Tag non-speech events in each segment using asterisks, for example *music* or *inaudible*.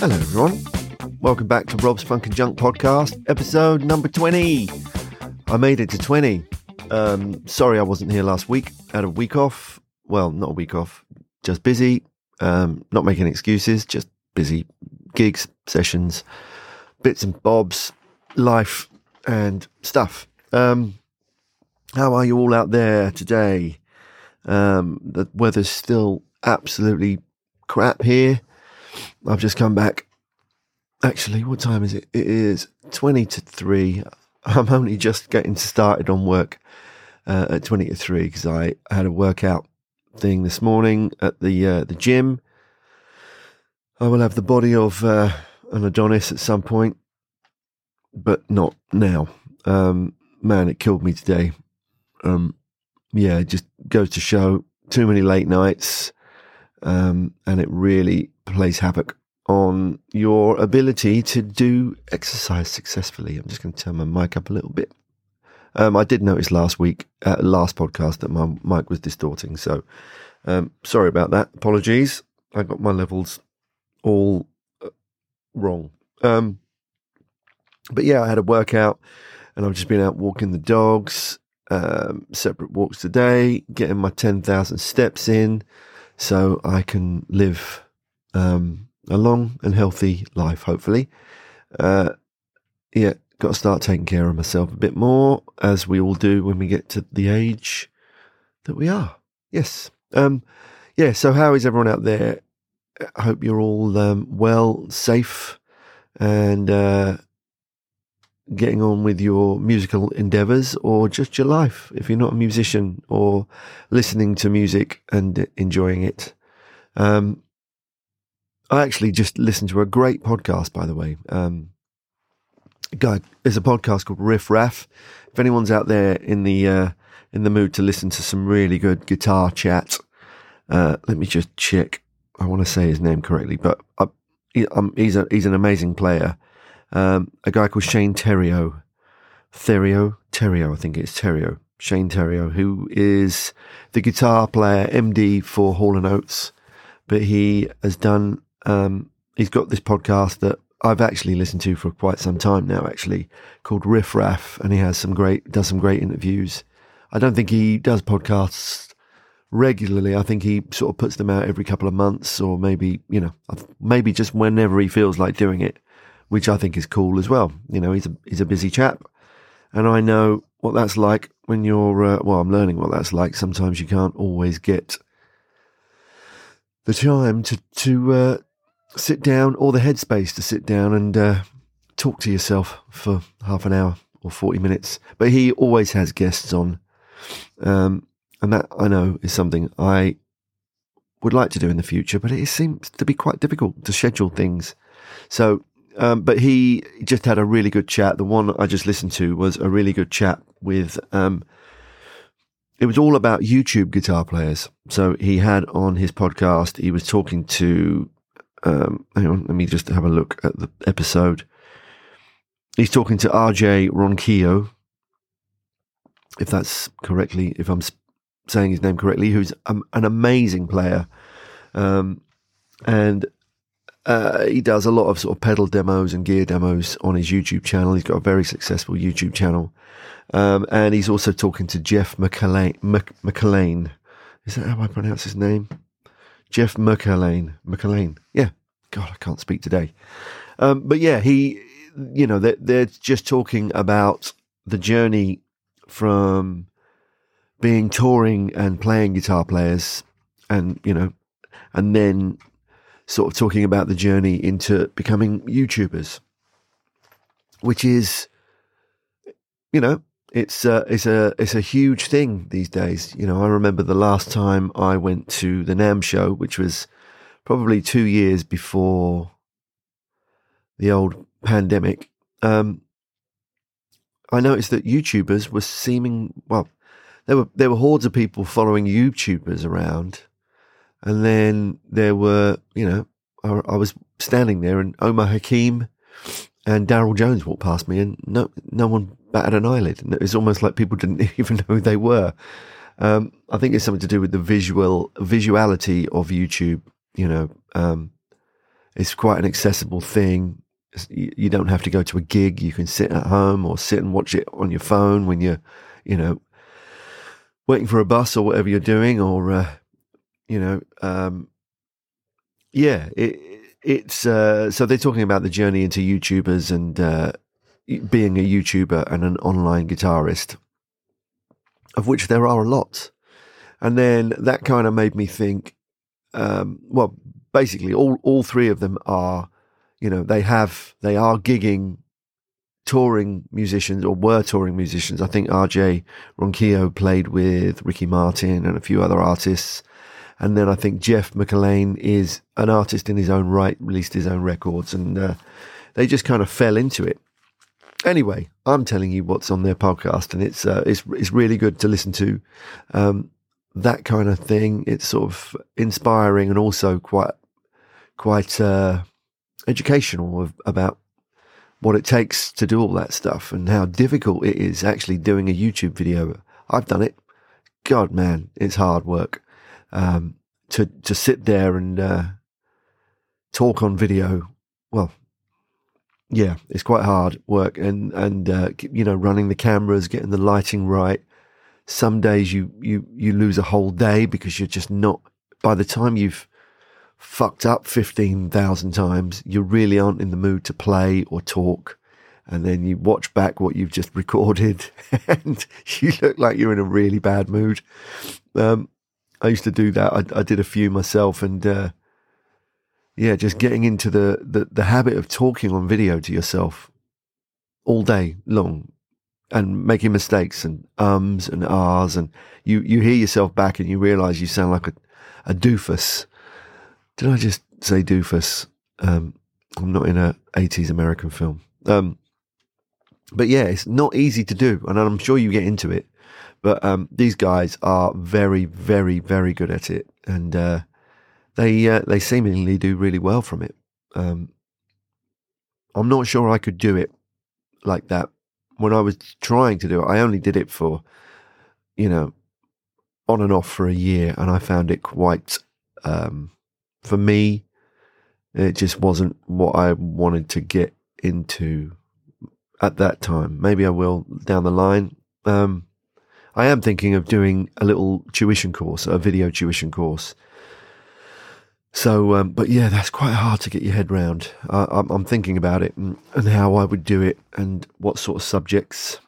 Hello, everyone. Welcome back to Rob's Funk and Junk podcast, episode number 20. I made it to 20. Um, sorry I wasn't here last week. Had a week off. Well, not a week off, just busy. Um, not making excuses, just busy gigs, sessions, bits and bobs, life, and stuff. Um, how are you all out there today? Um, the weather's still absolutely crap here. I've just come back. Actually, what time is it? It is 20 to 3. *laughs* I'm only just getting started on work uh, at 20 to 3 because I had a workout thing this morning at the uh, the gym. I will have the body of uh, an Adonis at some point, but not now. Um, man, it killed me today. Um, yeah, it just goes to show too many late nights, um, and it really plays havoc on your ability to do exercise successfully. I'm just going to turn my mic up a little bit. Um, I did notice last week, uh, last podcast, that my mic was distorting. So, um, sorry about that. Apologies. I got my levels all uh, wrong. Um, but yeah, I had a workout and I've just been out walking the dogs, um, separate walks today, getting my 10,000 steps in so I can live um, a long and healthy life, hopefully. Uh, yeah, got to start taking care of myself a bit more, as we all do when we get to the age that we are. Yes. Um, yeah, so how is everyone out there? I hope you're all um, well, safe, and uh, getting on with your musical endeavors or just your life if you're not a musician or listening to music and enjoying it. Um, I actually just listened to a great podcast, by the way. Um, guy, there's a podcast called Riff Raff. If anyone's out there in the uh, in the mood to listen to some really good guitar chat, uh, let me just check. I want to say his name correctly, but I, he, um, he's a he's an amazing player. Um, a guy called Shane Theriot, Theriot, Theriot, I think it's Theriot, Shane Theriot, who is the guitar player MD for Hall and Oates, but he has done. Um, he's got this podcast that I've actually listened to for quite some time now, actually, called Riff Raff, and he has some great does some great interviews. I don't think he does podcasts regularly. I think he sort of puts them out every couple of months, or maybe you know, maybe just whenever he feels like doing it, which I think is cool as well. You know, he's a he's a busy chap, and I know what that's like when you're. Uh, well, I'm learning what that's like. Sometimes you can't always get the time to to uh, sit down or the headspace to sit down and uh, talk to yourself for half an hour or 40 minutes. But he always has guests on. Um, and that I know is something I would like to do in the future, but it seems to be quite difficult to schedule things. So, um, but he just had a really good chat. The one I just listened to was a really good chat with, um, it was all about YouTube guitar players. So he had on his podcast, he was talking to um, hang on, let me just have a look at the episode. He's talking to RJ Ronquillo, if that's correctly, if I'm saying his name correctly, who's an amazing player. Um, and uh, he does a lot of sort of pedal demos and gear demos on his YouTube channel. He's got a very successful YouTube channel. Um, and he's also talking to Jeff McErlain. Is that how I pronounce his name? Jeff McErlain. McErlain. Yeah. God, I can't speak today. Um, but yeah, he, you know, they're, they're just talking about the journey from being touring and playing guitar players and, you know, and then sort of talking about the journey into becoming YouTubers, which is, you know, it's a, it's a it's a huge thing these days. You know, I remember the last time I went to the NAMM show, which was probably two years before the old pandemic. Um, I noticed that YouTubers were seeming well. There were there were hordes of people following YouTubers around, and then there were you know I, I was standing there and Omar Hakim and Darryl Jones walked past me, and no no one batted an eyelid. It was almost like people didn't *laughs* even know who they were. Um, I think it's something to do with the visual visuality of YouTube. You know, um, it's quite an accessible thing. You don't have to go to a gig. You can sit at home or sit and watch it on your phone when you're, you know, waiting for a bus or whatever you're doing, or uh, you know, um, yeah, it, it's uh, so they're talking about the journey into YouTubers and uh, being a YouTuber and an online guitarist, of which there are a lot. And then that kind of made me think, um, well, basically all, all three of them are, you know, they have, they are gigging touring musicians or were touring musicians. I think RJ Ronquillo played with Ricky Martin and a few other artists. And then I think Jeff McErlain is an artist in his own right, released his own records, and uh, they just kind of fell into it. Anyway, I'm telling you what's on their podcast, and it's uh, it's it's really good to listen to. Um, that kind of thing. It's sort of inspiring and also quite quite uh, educational about what it takes to do all that stuff and how difficult it is actually doing a YouTube video. I've done it. God, man, it's hard work um, to to sit there and uh, talk on video. Well, yeah, it's quite hard work, and and uh, you know, running the cameras, getting the lighting right, some days you, you, you lose a whole day because you're just not, by the time you've fucked up 15,000 times, you really aren't in the mood to play or talk. And then you watch back what you've just *laughs* recorded and *laughs* you look like you're in a really bad mood. Um, I used to do that. I, I did a few myself and, uh, yeah, just getting into the, the, the habit of talking on video to yourself all day long and making mistakes and ums and ahs and you, you hear yourself back and you realize you sound like a, a doofus. Did I just say doofus? Um, I'm not in a 80s American film. Um, but yeah, it's not easy to do, and I'm sure you get into it. But um, these guys are very, very, very good at it, and uh, they uh, they seemingly do really well from it. Um, I'm not sure I could do it like that when I was trying to do it, I only did it for, you know, on and off for a year, and I found it quite, um, for me, it just wasn't what I wanted to get into at that time. Maybe I will down the line. Um, I am thinking of doing a little tuition course, a video tuition course, so, um, but yeah, that's quite hard to get your head round. I, am thinking about it and, and, how I would do it and what sort of subjects.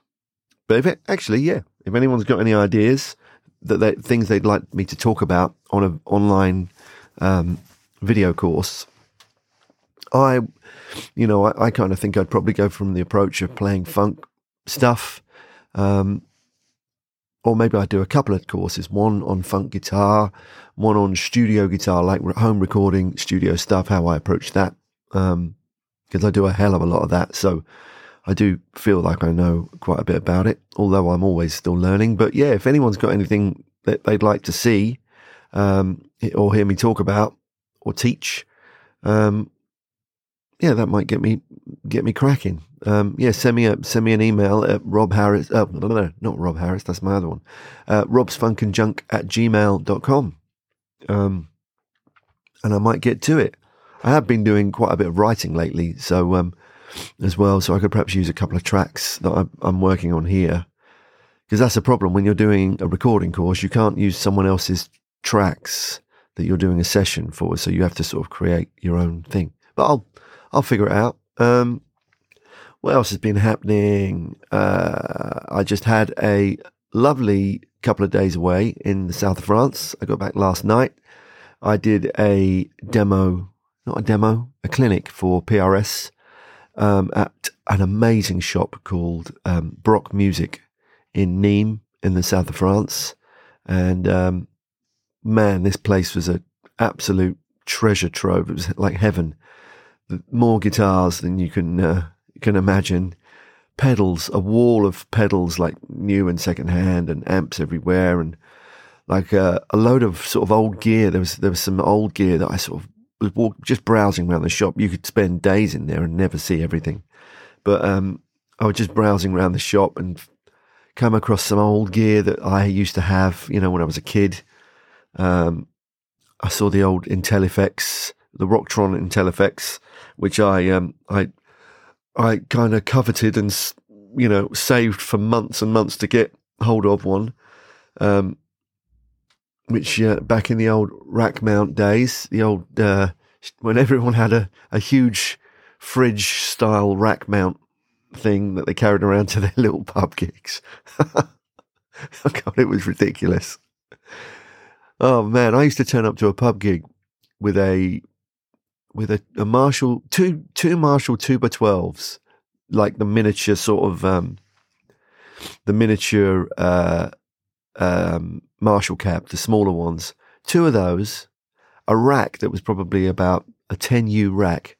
But if it, actually, yeah, if anyone's got any ideas that they, things they'd like me to talk about on an online um, video course, I, you know, I, I kind of think I'd probably go from the approach of playing funk stuff. Um, or maybe I do a couple of courses, one on funk guitar, one on studio guitar, like home recording studio stuff, how I approach that. Um, cause I do a hell of a lot of that. So I do feel like I know quite a bit about it, although I'm always still learning. But yeah, if anyone's got anything that they'd like to see, um, or hear me talk about or teach, um, yeah, that might get me get me cracking. Um, yeah, send me a send me an email at Rob Harris. Uh, no, no, not Rob Harris. That's my other one. Uh, Rob's Funk and Junk at gmail.com. Um, and I might get to it. I have been doing quite a bit of writing lately, so um, as well. So I could perhaps use a couple of tracks that I'm, I'm working on here, because that's a problem when you're doing a recording course. You can't use someone else's tracks that you're doing a session for, so you have to sort of create your own thing. But I'll I'll figure it out. Um, what else has been happening? Uh, I just had a lovely couple of days away in the south of France. I got back last night. I did a demo, not a demo, a clinic for PRS um, at an amazing shop called um, Brock Music in Nîmes in the south of France. And um, man, this place was an absolute treasure trove. It was like heaven more guitars than you can uh, can imagine. Pedals, a wall of pedals, like new and second hand, and amps everywhere, and like uh, a load of sort of old gear. There was there was some old gear that I sort of was walk, just browsing around the shop. You could spend days in there and never see everything, but um, I was just browsing around the shop and come across some old gear that I used to have, you know, when I was a kid. Um, I saw the old Intellifex the Rocktron Intellifex, which I um I I kind of coveted and you know saved for months and months to get hold of one. Um, which uh, back in the old rack mount days, the old uh, when everyone had a, a huge fridge style rack mount thing that they carried around to their *laughs* little pub gigs. *laughs* oh God, it was ridiculous. Oh man, I used to turn up to a pub gig with a with a, a Marshall two two Marshall two by twelves, like the miniature sort of um, the miniature uh, um, Marshall cab, the smaller ones. Two of those, a rack that was probably about a 10U rack,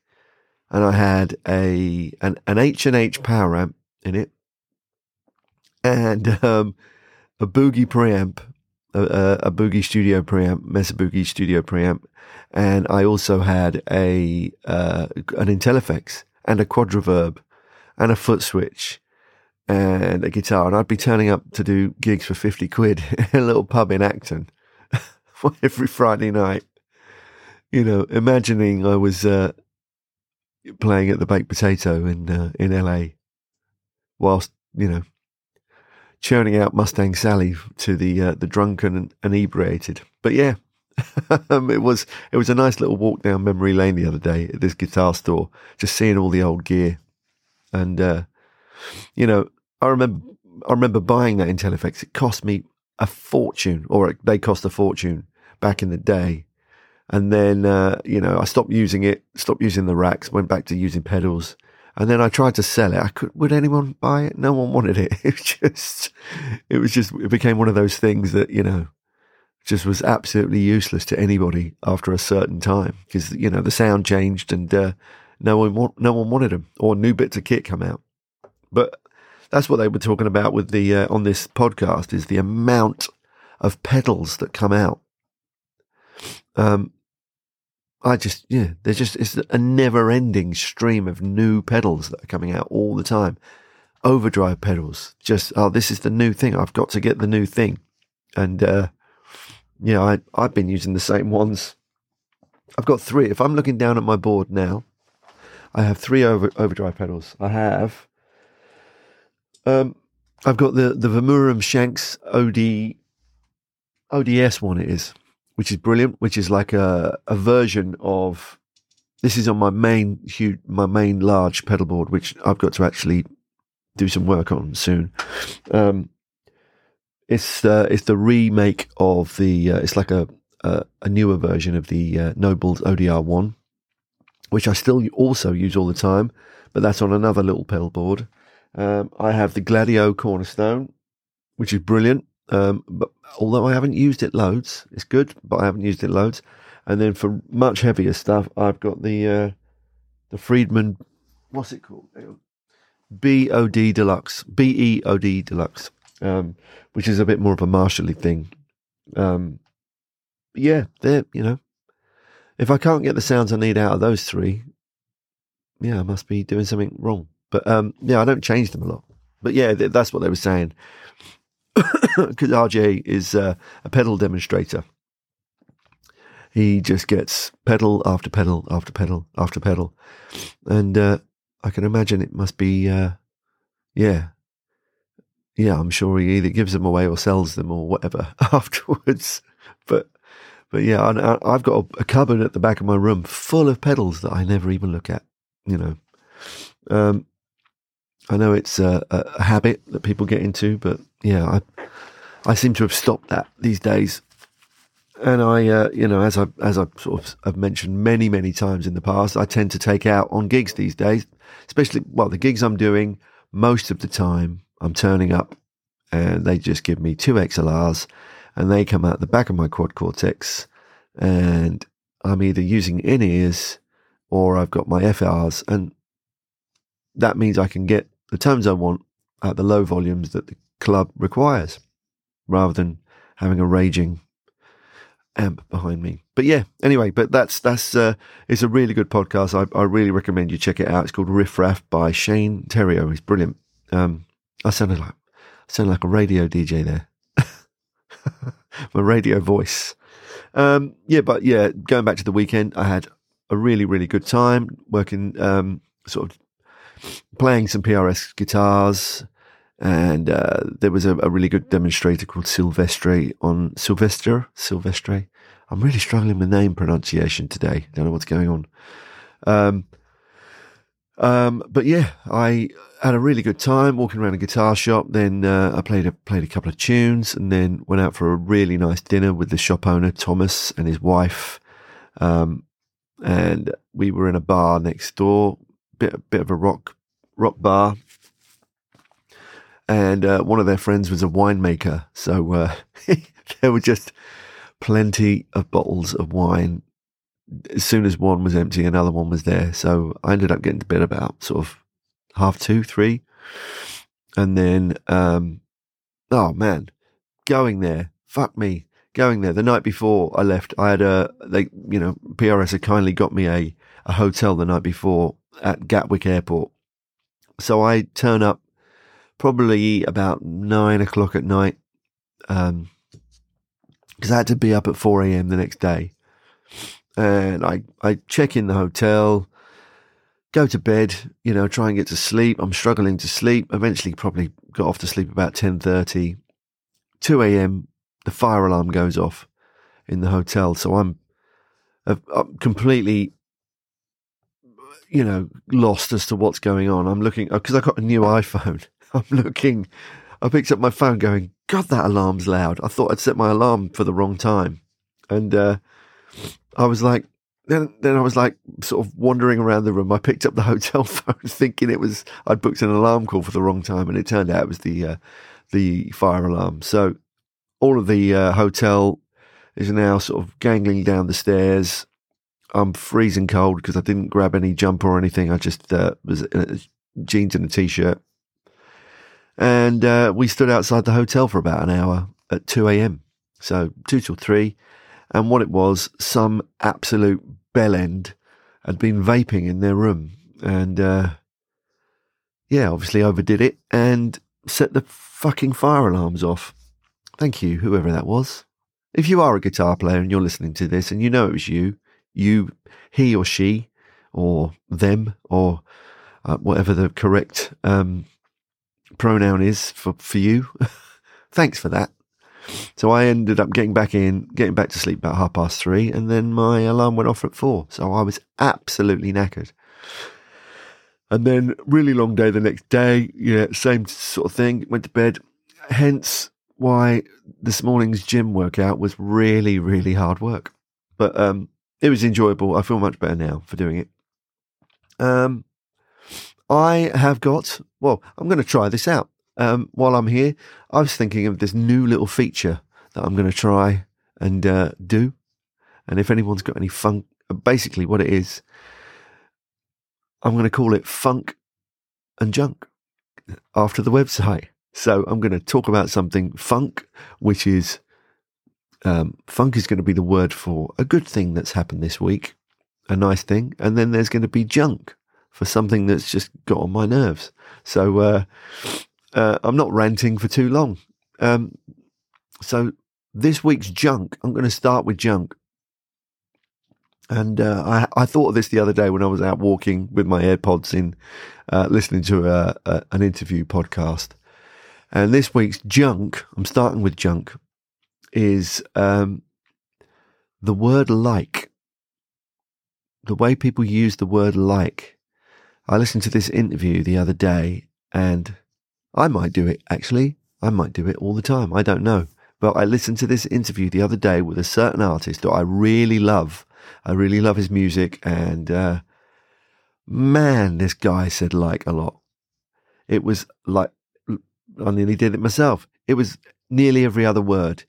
and I had a an, an H and H power amp in it, and *laughs* um, a Boogie preamp, a, a, Boogie Studio preamp, Mesa Boogie Studio preamp, and I also had a uh, an Intellifex and a Quadraverb and a foot switch and a guitar, and I'd be turning up to do gigs for 50 quid *laughs* in a little pub in Acton *laughs* every Friday night. You know, imagining I was uh, playing at the Baked Potato in uh, in LA, whilst you know churning out Mustang Sally to the uh, the drunken and inebriated. But yeah, *laughs* it was it was a nice little walk down memory lane the other day at this guitar store, just seeing all the old gear, and uh, you know I remember I remember buying that Intellifex. It cost me a fortune, or they cost a fortune back in the day. And then uh, you know I stopped using it, stopped using the racks, went back to using pedals. And then I tried to sell it. I could. Would anyone buy it? No one wanted it. *laughs* It was just. It was just. It became one of those things that you know, just was absolutely useless to anybody after a certain time because you know the sound changed and uh, no one no one wanted them or new bits of kit come out. But that's what they were talking about with the uh, on this podcast is the amount of pedals that come out. Um, I just yeah, there's just it's a never-ending stream of new pedals that are coming out all the time. Overdrive pedals, just oh, this is the new thing. I've got to get the new thing, and uh, yeah, I I've been using the same ones. I've got three. If I'm looking down at my board now, I have three over, overdrive pedals. I have um, I've got the the Vemuram Shanks OD ODS one. It is, which is brilliant. Which is like a a version of. This is on my main huge, my main large pedal board, which I've got to actually do some work on soon. Um, it's uh, it's the remake of the. Uh, it's like a, a, a newer version of the uh, Nobels ODR one, which I still also use all the time, but that's on another little pedal board. Um, I have the Gladio Cornerstone, which is brilliant. Um, but although I haven't used it loads, it's good, but I haven't used it loads. And then for much heavier stuff, I've got the uh, the Friedman, what's it called? BOD Deluxe, BEOD Deluxe, um, which is a bit more of a Marshally thing. Um, yeah, there, you know, if I can't get the sounds I need out of those three, yeah, I must be doing something wrong. But um, yeah, I don't change them a lot. But yeah, th- that's what they were saying. *coughs* Because RJ is uh, a pedal demonstrator. He just gets pedal after pedal after pedal after pedal. And uh, I can imagine it must be, uh, yeah. Yeah, I'm sure he either gives them away or sells them or whatever *laughs* afterwards. But but yeah, I, have got a, a, cupboard at the back of my room full of pedals that I never even look at. You know, um, I know it's a, a, habit that people get into, but yeah, I I seem to have stopped that these days. And I, uh, you know, as I as I sort of have mentioned many many times in the past, I tend to take out on gigs these days, especially well the gigs I'm doing. Most of the time, I'm turning up, and they just give me two XLRs, and they come out the back of my quad cortex, and I'm either using in ears or I've got my FRs, and that means I can get the tones I want at the low volumes that the club requires, rather than having a raging amp behind me. But yeah, anyway, but that's that's uh, it's a really good podcast. I, I really recommend you check it out. It's called Riff Raff by Shane Theriot. He's brilliant. Um, I sounded like I sounded like a radio DJ there. *laughs* My radio voice. Um, yeah, but yeah, going back to the weekend, I had a really, really good time working, um, sort of playing some PRS guitars. And uh, there was a, a, really good demonstrator called Silvestre on Sylvester. Silvestre. I'm really struggling with name pronunciation today. Don't know what's going on. Um, um, but yeah, I had a really good time walking around a guitar shop. Then uh, I played a played a couple of tunes, and then went out for a really nice dinner with the shop owner Thomas and his wife. Um, and we were in a bar next door, bit bit of a rock rock bar. And uh, one of their friends was a winemaker, so uh, *laughs* there were just plenty of bottles of wine. As soon as one was empty, another one was there. So I ended up getting to bed about sort of half two, three. And then, um, oh man, going there, fuck me, going there. The night before I left, I had a, they, you know, PRS had kindly got me a, a hotel the night before at Gatwick Airport. So I turn up probably about nine o'clock at night, um, because I had to be up at 4 a.m. the next day. And I, I check in the hotel, go to bed, you know, try and get to sleep. I'm struggling to sleep. Eventually, probably got off to sleep about 10:30. 2 a.m. The fire alarm goes off in the hotel, so I'm, I'm completely, you know, lost as to what's going on. I'm looking because I got a new iPhone. *laughs* I'm looking. I picked up my phone, going, "God, that alarm's loud." I thought I'd set my alarm for the wrong time, and uh, I was like, then then I was like sort of wandering around the room. I picked up the *laughs* hotel phone, thinking it was I'd booked an alarm call for the wrong time, and it turned out it was the uh, the fire alarm. So all of the uh, hotel is now sort of gangling down the stairs. I'm freezing cold because I didn't grab any jumper or anything. I just uh, was in jeans and a t-shirt, and uh, we stood outside the hotel for about an hour at two a.m. So two till three. And what it was, some absolute bellend had been vaping in their room and uh, yeah, obviously overdid it and set the fucking fire alarms off. Thank you, whoever that was. If you are a guitar player and you're listening to this and you know it was you, you, he or she, or them, or uh, whatever the correct um, pronoun is for, for you, *laughs* thanks for that. So I ended up getting back in, getting back to sleep about half past three, and then my alarm went off at four. So I was absolutely knackered. And then really long day the next day. Yeah, same sort of thing. Went to bed. Hence why this morning's gym workout was really, really hard work. But um, it was enjoyable. I feel much better now for doing it. Um, I have got, well, I'm going to try this out um, while I'm here, I was thinking of this new little feature that I'm going to try and uh, do. And if anyone's got any funk, basically what it is, I'm going to call it Funk and Junk after the website. So I'm going to talk about something funk, which is um, funk is going to be the word for a good thing that's happened this week, a nice thing, and then there's going to be junk for something that's just got on my nerves. So uh, uh, I'm not ranting for too long. Um, so this week's junk, I'm going to start with junk. And uh, I, I thought of this the other day when I was out walking with my AirPods in, uh, listening to a, a, an interview podcast. And this week's junk, I'm starting with junk, is um, the word like. The way people use the word like. I listened to this interview the other day and I might do it, actually. I might do it all the time. I don't know. But I listened to this interview the other day with a certain artist that I really love. I really love his music. And uh, man, this guy said like a lot. It was like, I nearly did it myself. It was nearly every other word.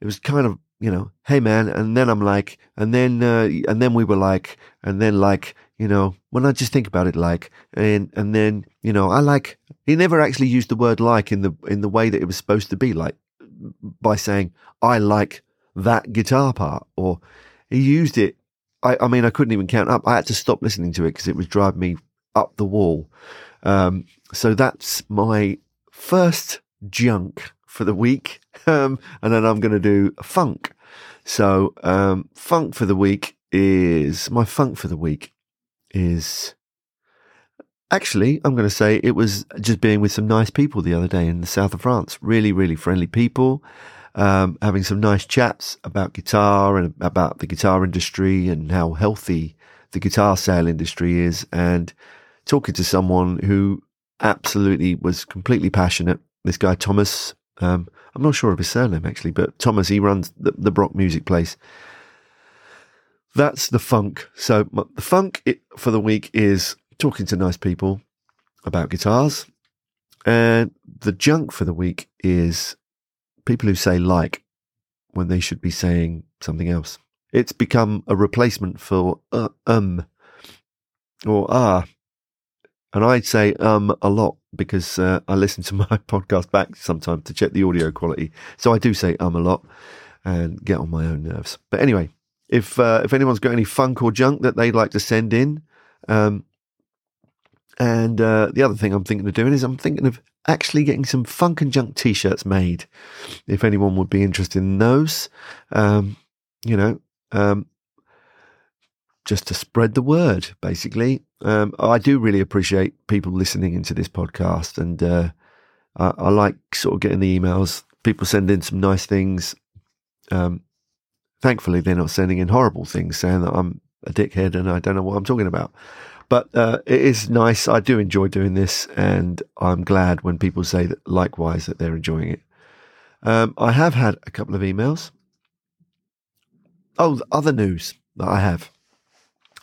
It was kind of, you know, hey man. And then I'm like, and then, uh, and then we were like, and then like, you know, when I just think about it like, and, and then, you know, I like, he never actually used the word like in the in the way that it was supposed to be, like by saying I like that guitar part, or he used it. I, I mean, I couldn't even count up. I had to stop listening to it because it was driving me up the wall. Um, so that's my first junk for the week, um, and then I'm going to do funk. So um, funk for the week is my funk for the week is actually I'm going to say it was just being with some nice people the other day in the south of France. Really, really friendly people. Um, having some nice chats about guitar and about the guitar industry and how healthy the guitar sale industry is, and talking to someone who absolutely was completely passionate. This guy Thomas, um, I'm not sure of his surname actually, but Thomas, he runs the, the Brock Music Place. That's the funk. So the funk for the week is talking to nice people about guitars, and the junk for the week is people who say like when they should be saying something else. It's become a replacement for uh, um or ah. And I'd say um a lot because uh, I listen to *laughs* my podcast back sometimes to check the audio quality. So I do say um a lot and get on my own nerves. But anyway, if uh, if anyone's got any funk or junk that they'd like to send in, um, and uh, the other thing I'm thinking of doing is I'm thinking of actually getting some funk and junk t-shirts made. If anyone would be interested in those, um, you know, um, just to spread the word, basically. Um, I do really appreciate people listening into this podcast, and uh, I, I, like sort of getting the emails. People send in some nice things. Um, thankfully, they're not sending in horrible things saying that I'm a dickhead and I don't know what I'm talking about. But uh, it is nice. I do enjoy doing this, and I'm glad when people say that likewise that they're enjoying it. Um, I have had a couple of emails. Oh, other news that I have.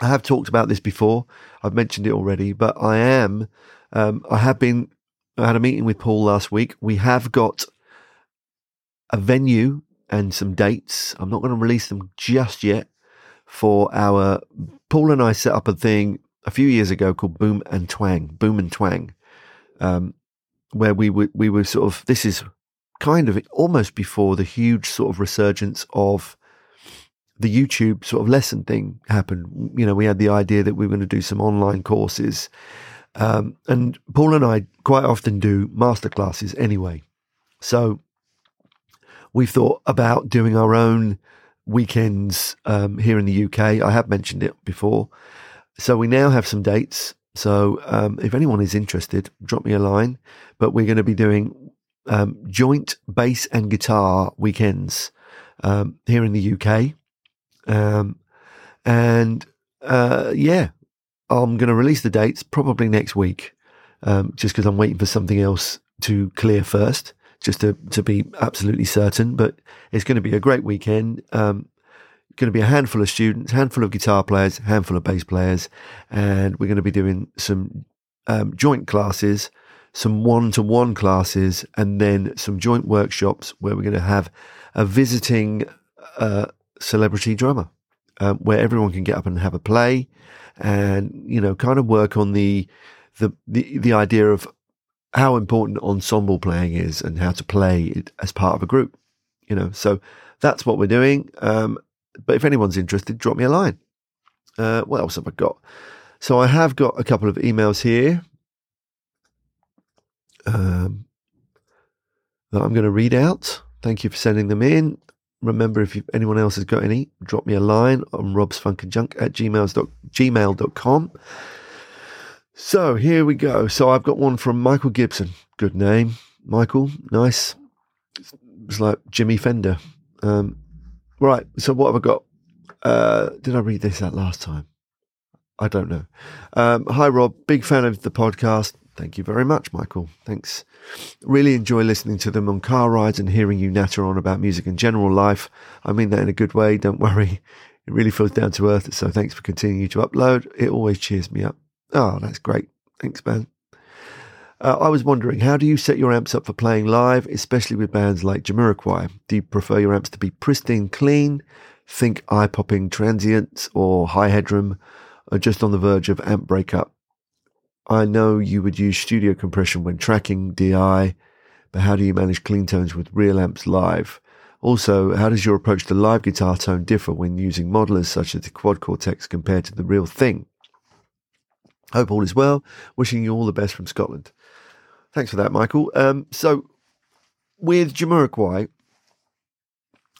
I have talked about this before. I've mentioned it already, but I am. Um, I have been. I had a meeting with Paul last week. We have got a venue and some dates. I'm not going to release them just yet for our. Paul and I set up a thing a few years ago called Boom and Twang, Boom and Twang, um, where we were we were sort of this is kind of almost before the huge sort of resurgence of the YouTube sort of lesson thing happened. You know, we had the idea that we were going to do some online courses. Um, and Paul and I quite often do masterclasses anyway. So we've thought about doing our own weekends um, here in the UK. I have mentioned it before. So we now have some dates. So um, if anyone is interested, drop me a line. But we're going to be doing um, joint bass and guitar weekends um, here in the UK. Um, and uh, yeah, I'm going to release the dates probably next week, um, just because I'm waiting for something else to clear first, just to, to be absolutely certain. But it's going to be a great weekend. Um, going to be a handful of students, handful of guitar players, handful of bass players, and we're going to be doing some um, joint classes, some one-to-one classes, and then some joint workshops where we're going to have a visiting uh, celebrity drummer, um, where everyone can get up and have a play, and you know, kind of work on the the the, the idea of how important ensemble playing is and how to play it as part of a group. You know, so that's what we're doing. Um, but if anyone's interested, drop me a line. Uh, what else have I got? So I have got a couple of emails here um, that I'm going to read out. Thank you for sending them in. Remember, if anyone else has got any, drop me a line on robsfunkandjunk at gmail.com. So here we go. So I've got one from Michael Gibson. Good name. Michael, nice. It's like Jimmy Fender. Um, Right. So what have I got? Uh, did I read this out last time? I don't know. Um, hi, Rob. Big fan of the podcast. Thank you very much, Michael. Thanks. Really enjoy listening to them on car rides and hearing you natter on about music and general life. I mean that in a good way. Don't *laughs* worry. It really feels down to earth. So thanks for continuing to upload. It always cheers me up. Oh, that's great. Thanks, man. Uh, I was wondering, how do you set your amps up for playing live, especially with bands like Jamiroquai? Do you prefer your amps to be pristine clean, think eye popping transients or high headroom, or just on the verge of amp breakup? I know you would use studio compression when tracking DI, but how do you manage clean tones with real amps live? Also, how does your approach to live guitar tone differ when using modelers such as the Quad Cortex compared to the real thing? Hope all is well. Wishing you all the best from Scotland. Thanks for that, Michael. Um, so with Jamiroquai,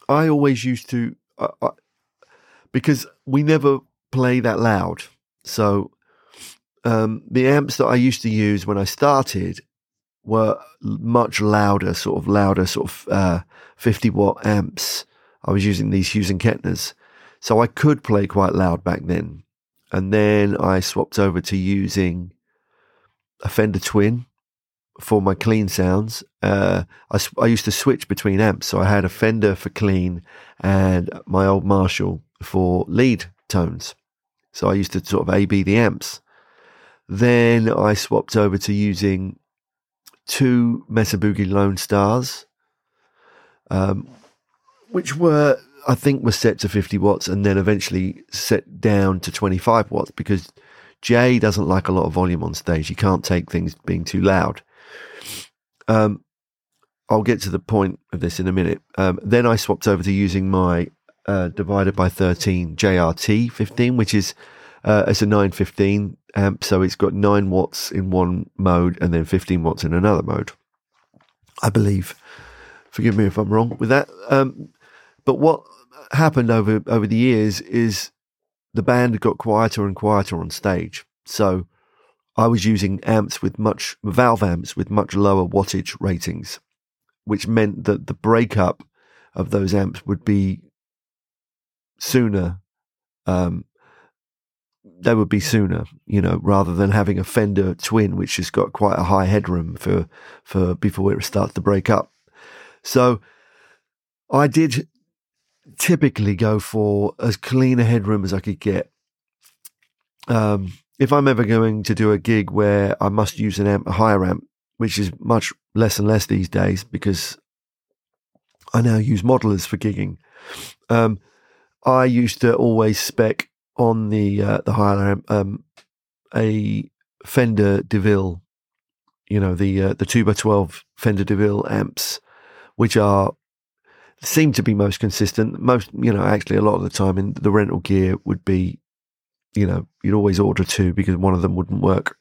I always used to. Uh, I, because we never play that loud. So um, the amps that I used to use when I started were much louder, sort of louder, sort of uh, 50 watt amps. I was using these Hughes and Kettners. So I could play quite loud back then. And then I swapped over to using a Fender Twin for my clean sounds. Uh, I, I used to switch between amps. So I had a Fender for clean and my old Marshall for lead tones. So I used to sort of A-B the amps. Then I swapped over to using two Mesa Boogie Lone Stars, um, which were, I think, were set to 50 watts and then eventually set down to 25 watts because Jay doesn't like a lot of volume on stage. He can't take things being too loud. Um, I'll get to the point of this in a minute. Um, then I swapped over to using my uh, divided by 13 JRT 15, which is uh, it's a 915 amp, so it's got 9 watts in one mode and then 15 watts in another mode. I believe. Forgive me if I'm wrong with that. Um, but what happened over over the years is the band got quieter and quieter on stage. So I was using amps with much valve amps with much lower wattage ratings, which meant that the breakup of those amps would be sooner. Um, they would be sooner, you know, rather than having a Fender Twin, which has got quite a high headroom for for before it starts to break up. So I did typically go for as clean a headroom as I could get. Um, if I'm ever going to do a gig where I must use an amp, a higher amp, which is much less and less these days because I now use modelers for gigging. Um, I used to always spec on the uh, the higher amp um, a Fender DeVille, you know the uh, the two x twelve Fender DeVille amps, which are seem to be most consistent. Most, you know, actually a lot of the time in the rental gear would be you know, you'd always order two because one of them wouldn't work.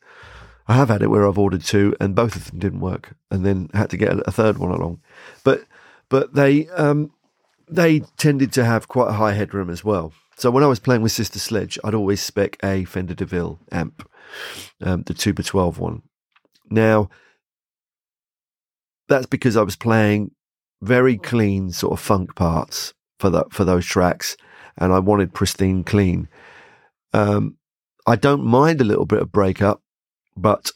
I have had it where I've ordered two and both of them didn't work, and then had to get a third one along. But but they um, they tended to have quite a high headroom as well. So when I was playing with Sister Sledge, I'd always spec a Fender DeVille amp, um, the two by 12 one. Now that's because I was playing very clean sort of funk parts for that for those tracks, and I wanted pristine clean. Um, I don't mind a little bit of breakup, but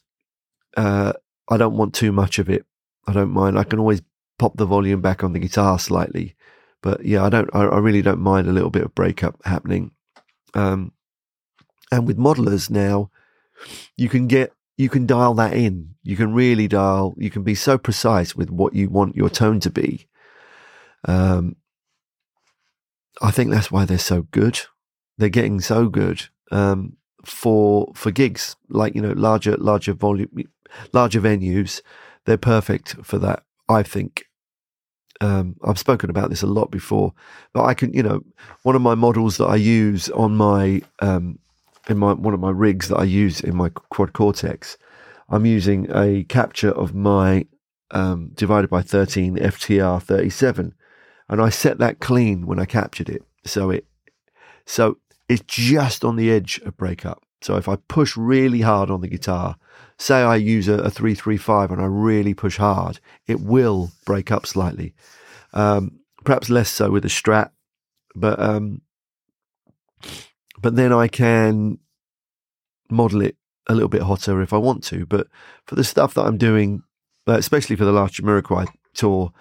uh, I don't want too much of it. I don't mind. I can always pop the volume back on the guitar slightly, but yeah, I don't. I, I really don't mind a little bit of breakup happening. Um, and with modelers now, you can get you can dial that in. You can really dial. You can be so precise with what you want your tone to be. Um, I think that's why they're so good. They're getting so good um, for for gigs like you know larger larger volume larger venues. They're perfect for that. I think. Um, I've spoken about this a lot before, but I can, you know, one of my models that I use on my um, in my one of my rigs that I use in my quad cortex, I'm using a capture of my um, divided by 13 FTR 37, and I set that clean when I captured it, so it so it's just on the edge of breakup. So if I push really hard on the guitar, say I use a, a 335 and I really push hard, it will break up slightly. Um, perhaps less so with a strat, but um, but then I can model it a little bit hotter if I want to. But for the stuff that I'm doing, uh, especially for the last Jamiroquai tour,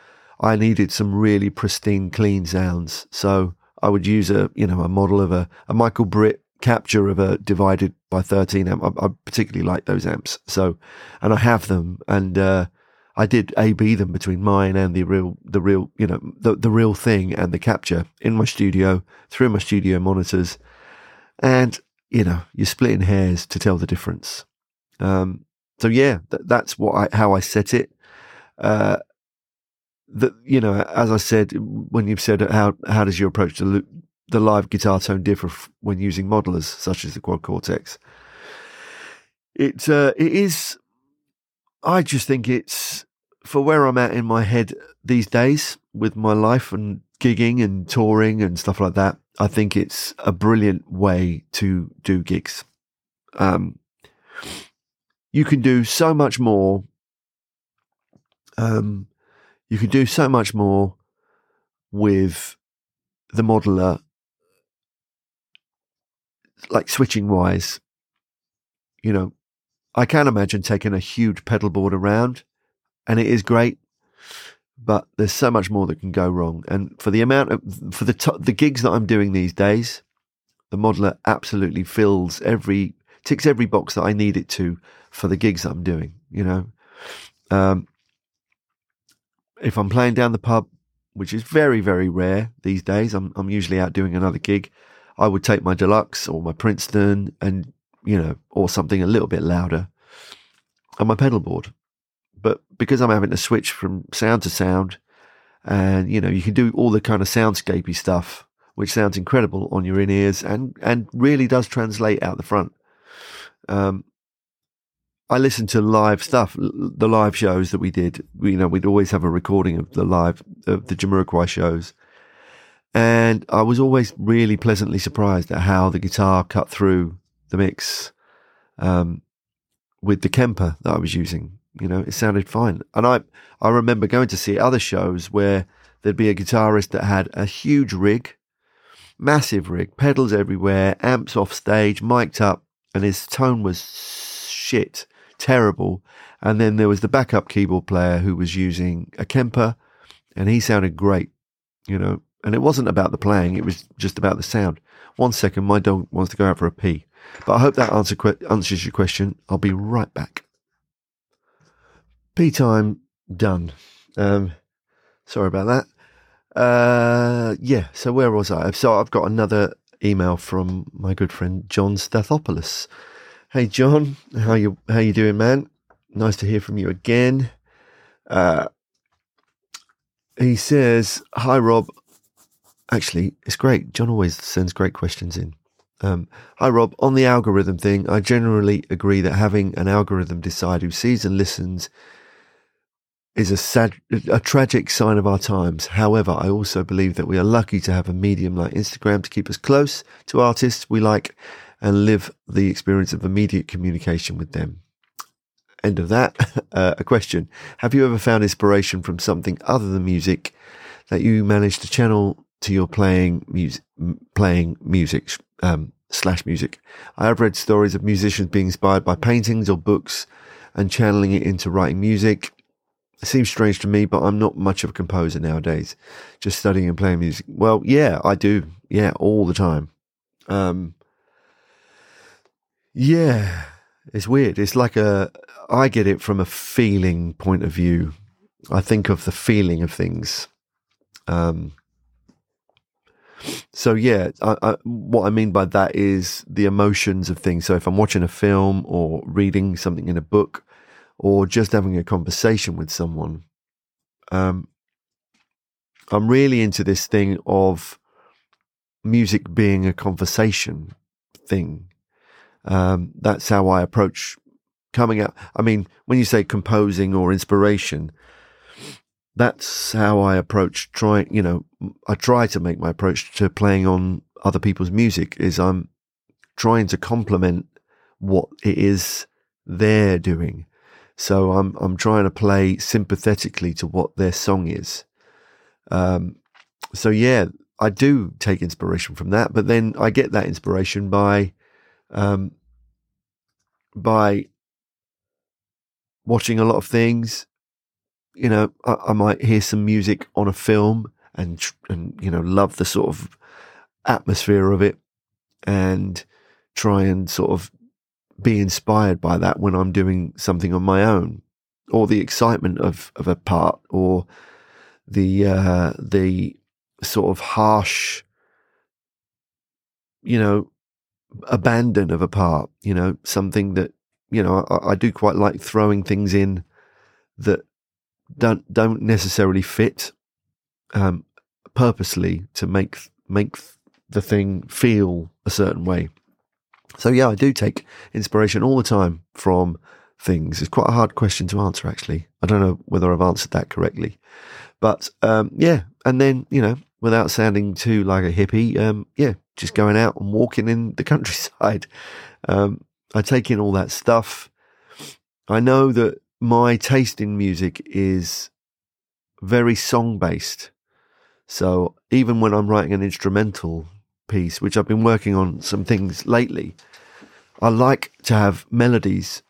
I needed some really pristine, clean sounds. So I would use a you know a model of a, a Michael Britt capture of a divided by 13 amp. I, I, particularly like those amps. So, and I have them, and uh, I did A B them between mine and the real, the real, you know, the the real thing and the capture in my studio through my studio monitors, and you know, you're splitting hairs to tell the difference. Um, so yeah, th- that's what I, how I set it. Uh, that you know, as I said, when you've said how how does your approach to the live guitar tone differ when using modelers such as the Quad Cortex? It uh, it is. I just think it's for where I'm at in my head these days with my life and gigging and touring and stuff like that, I think it's a brilliant way to do gigs. Um, you can do so much more. Um, you can do so much more with the modeler, like switching wise. You know, I can imagine taking a huge pedal board around, and it is great, but there's so much more that can go wrong. And for the amount of for the t- the gigs that I'm doing these days, the modeler absolutely fills every ticks every box that I need it to for the gigs that I'm doing. You know, um, if I'm playing down the pub, which is very very rare these days, I'm I'm usually out doing another gig. I would take my deluxe or my Princeton and you know, or something a little bit louder on my pedal board. But because I'm having to switch from sound to sound, and you know, you can do all the kind of soundscapey stuff, which sounds incredible on your in ears and and really does translate out the front. Um, I listen to live stuff, the live shows that we did. You know, we'd always have a recording of the live of the Jamiroquai shows, and I was always really pleasantly surprised at how the guitar cut through the mix um, with the Kemper that I was using. You know, it sounded fine. And I, I remember going to see other shows where there'd be a guitarist that had a huge rig, massive rig, pedals everywhere, amps off stage, mic'd up, and his tone was shit, terrible. And then there was the backup keyboard player who was using a Kemper, and he sounded great, you know. And it wasn't about the playing; it was just about the sound. One second, my dog wants to go out for a pee. But I hope that answer answers your question. I'll be right back. Pee time done. Um, sorry about that. Uh, yeah. So where was I? So I've got another email from my good friend John Stathopoulos. Hey John, how you how you doing, man? Nice to hear from you again. Uh, he says, "Hi Rob. Actually, it's great. John always sends great questions in. Um, hi, Rob. On the algorithm thing, I generally agree that having an algorithm decide who sees and listens is a sad, a tragic sign of our times. However, I also believe that we are lucky to have a medium like Instagram to keep us close to artists we like and live the experience of immediate communication with them. End of that. *laughs* Uh, a question. Have you ever found inspiration from something other than music that you managed to channel to your playing music, playing music um, slash music. I have read stories of musicians being inspired by paintings or books and channeling it into writing music. It seems strange to me, but I'm not much of a composer nowadays. Just studying and playing music. Well, yeah, I do. Yeah, all the time. Um, yeah, it's weird. It's like a, I get it from a feeling point of view. I think of the feeling of things. Um, so yeah, I, I, what I mean by that is the emotions of things. So if I'm watching a film or reading something in a book, or just having a conversation with someone, um, I'm really into this thing of music being a conversation thing. Um, that's how I approach coming out. I mean, when you say composing or inspiration, that's how I approach trying, you know, I try to make my approach to playing on other people's music is I'm trying to complement what it is they're doing. So I'm I'm trying to play sympathetically to what their song is. Um, so yeah, I do take inspiration from that, but then I get that inspiration by um, by watching a lot of things, you know, I, I, might hear some music on a film and and you know love the sort of atmosphere of it and try and sort of be inspired by that when I'm doing something on my own or the excitement of of a part or the uh, the sort of harsh you know abandon of a part you know something that you know I, I do quite like throwing things in that don't don't necessarily fit um, purposely to make make the thing feel a certain way. So yeah, I do take inspiration all the time from things? It's quite a hard question to answer, actually. I don't know whether I've answered that correctly. But um, yeah, and then, you know, without sounding too like a hippie, um, yeah, just going out and walking in the *laughs* countryside. Um, I take in all that stuff. I know that my taste in music is very song based. So even when I'm writing an instrumental piece, which I've been working on some things lately, I like to have melodies.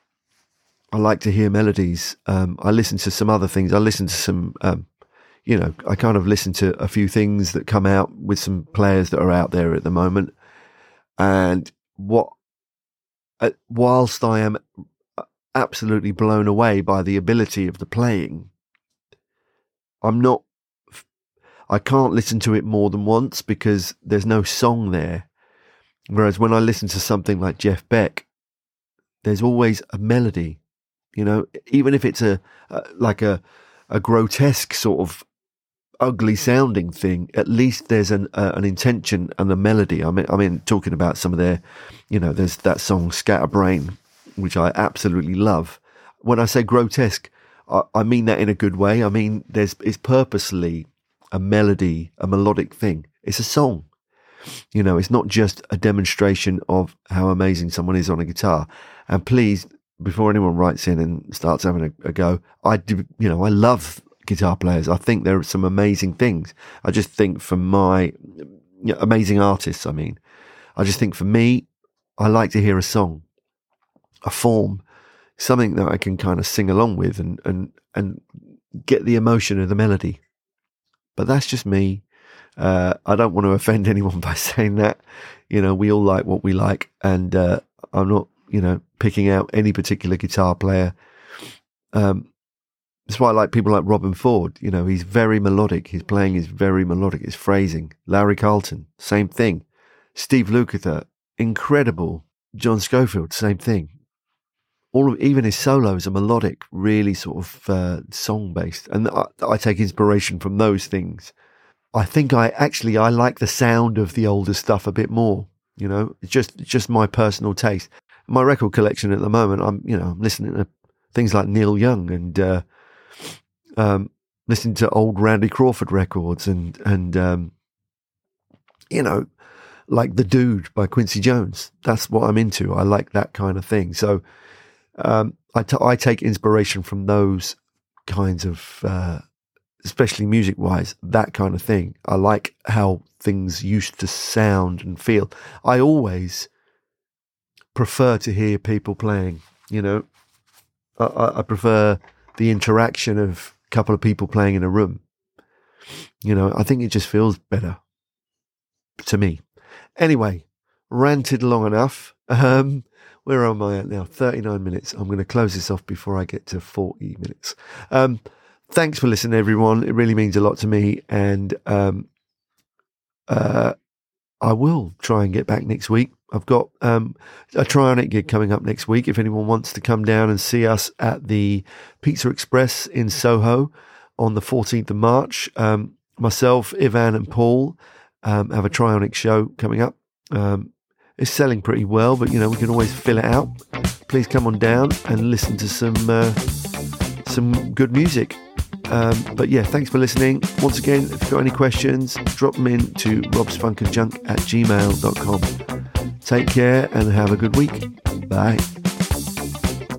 I like to hear melodies. Um, I listen to some other things. I listen to some, um, you know, I kind of listen to a few things that come out with some players that are out there at the moment. And what, uh, whilst I am absolutely blown away by the ability of the playing, I'm not I can't listen to it more than once because there's no song there. Whereas when I listen to something like Jeff Beck, there's always a melody, you know, even if it's a, a like a a grotesque sort of ugly sounding thing, at least there's an an intention and a melody. I mean, I mean, talking about some of their, you know, there's that song Scatterbrain, which I absolutely love. When I say grotesque, I, I mean that in a good way. I mean, there's it's purposely a melody, a melodic thing. It's a song. You know, it's not just a demonstration of how amazing someone is on a guitar. And please, before anyone writes in and starts having a, a go, I do, you know, I love guitar players. I think there are some amazing things. I just think for my you know, amazing artists, I mean, I just think for me, I like to hear a song, a form, something that I can kind of sing along with and, and, and get the emotion of the melody. But that's just me. Uh, I don't want to offend *laughs* anyone by saying that. You know, we all like what we like, and uh, I'm not, you know, picking out any particular guitar player. Um, that's why I like people like Robben Ford. You know, he's very melodic. His playing is very melodic. His phrasing. Larry Carlton, same thing. Steve Lukather, incredible. John Scofield, same thing all of even his solos are melodic, really sort of uh, song based, and I, I, take inspiration from those things. I think I actually I like the sound of the older stuff a bit more. You know, it's just just my personal taste. My record collection at the moment, I'm you know I'm listening to things like Neil Young and uh, um, listening to old Randy Crawford records and and um, you know like the Dude by Quincy Jones. That's what I'm into. I like that kind of thing. So um, I, t- I take inspiration from those kinds of, uh, especially music wise, that kind of thing. I like how things used to sound and feel. I always prefer to hear people playing, you know, I, I prefer the interaction of a couple of people playing in a room. You know, I think it just feels better to me. Anyway, ranted long enough. *laughs* Um, where am I at now? 39 minutes. I'm going to close this off before I get to 40 minutes. Um, thanks for listening, everyone. It really means a lot to me. And um, uh, I will try and get back next week. I've got um, a Trionic gig coming up next week. If anyone wants to come down and see us at the Pizza Express in Soho on the 14th of March, um, myself, Ivan, and Paul um, have a Trionic show coming up. Um, it's selling pretty well, but you know we can always fill it out. Please come on down and listen to some uh, some good music. Um, but yeah, thanks for listening. Once again, if you've got any questions, drop them in to robsfunkandjunk at gmail.com. Take care and have a good week. Bye.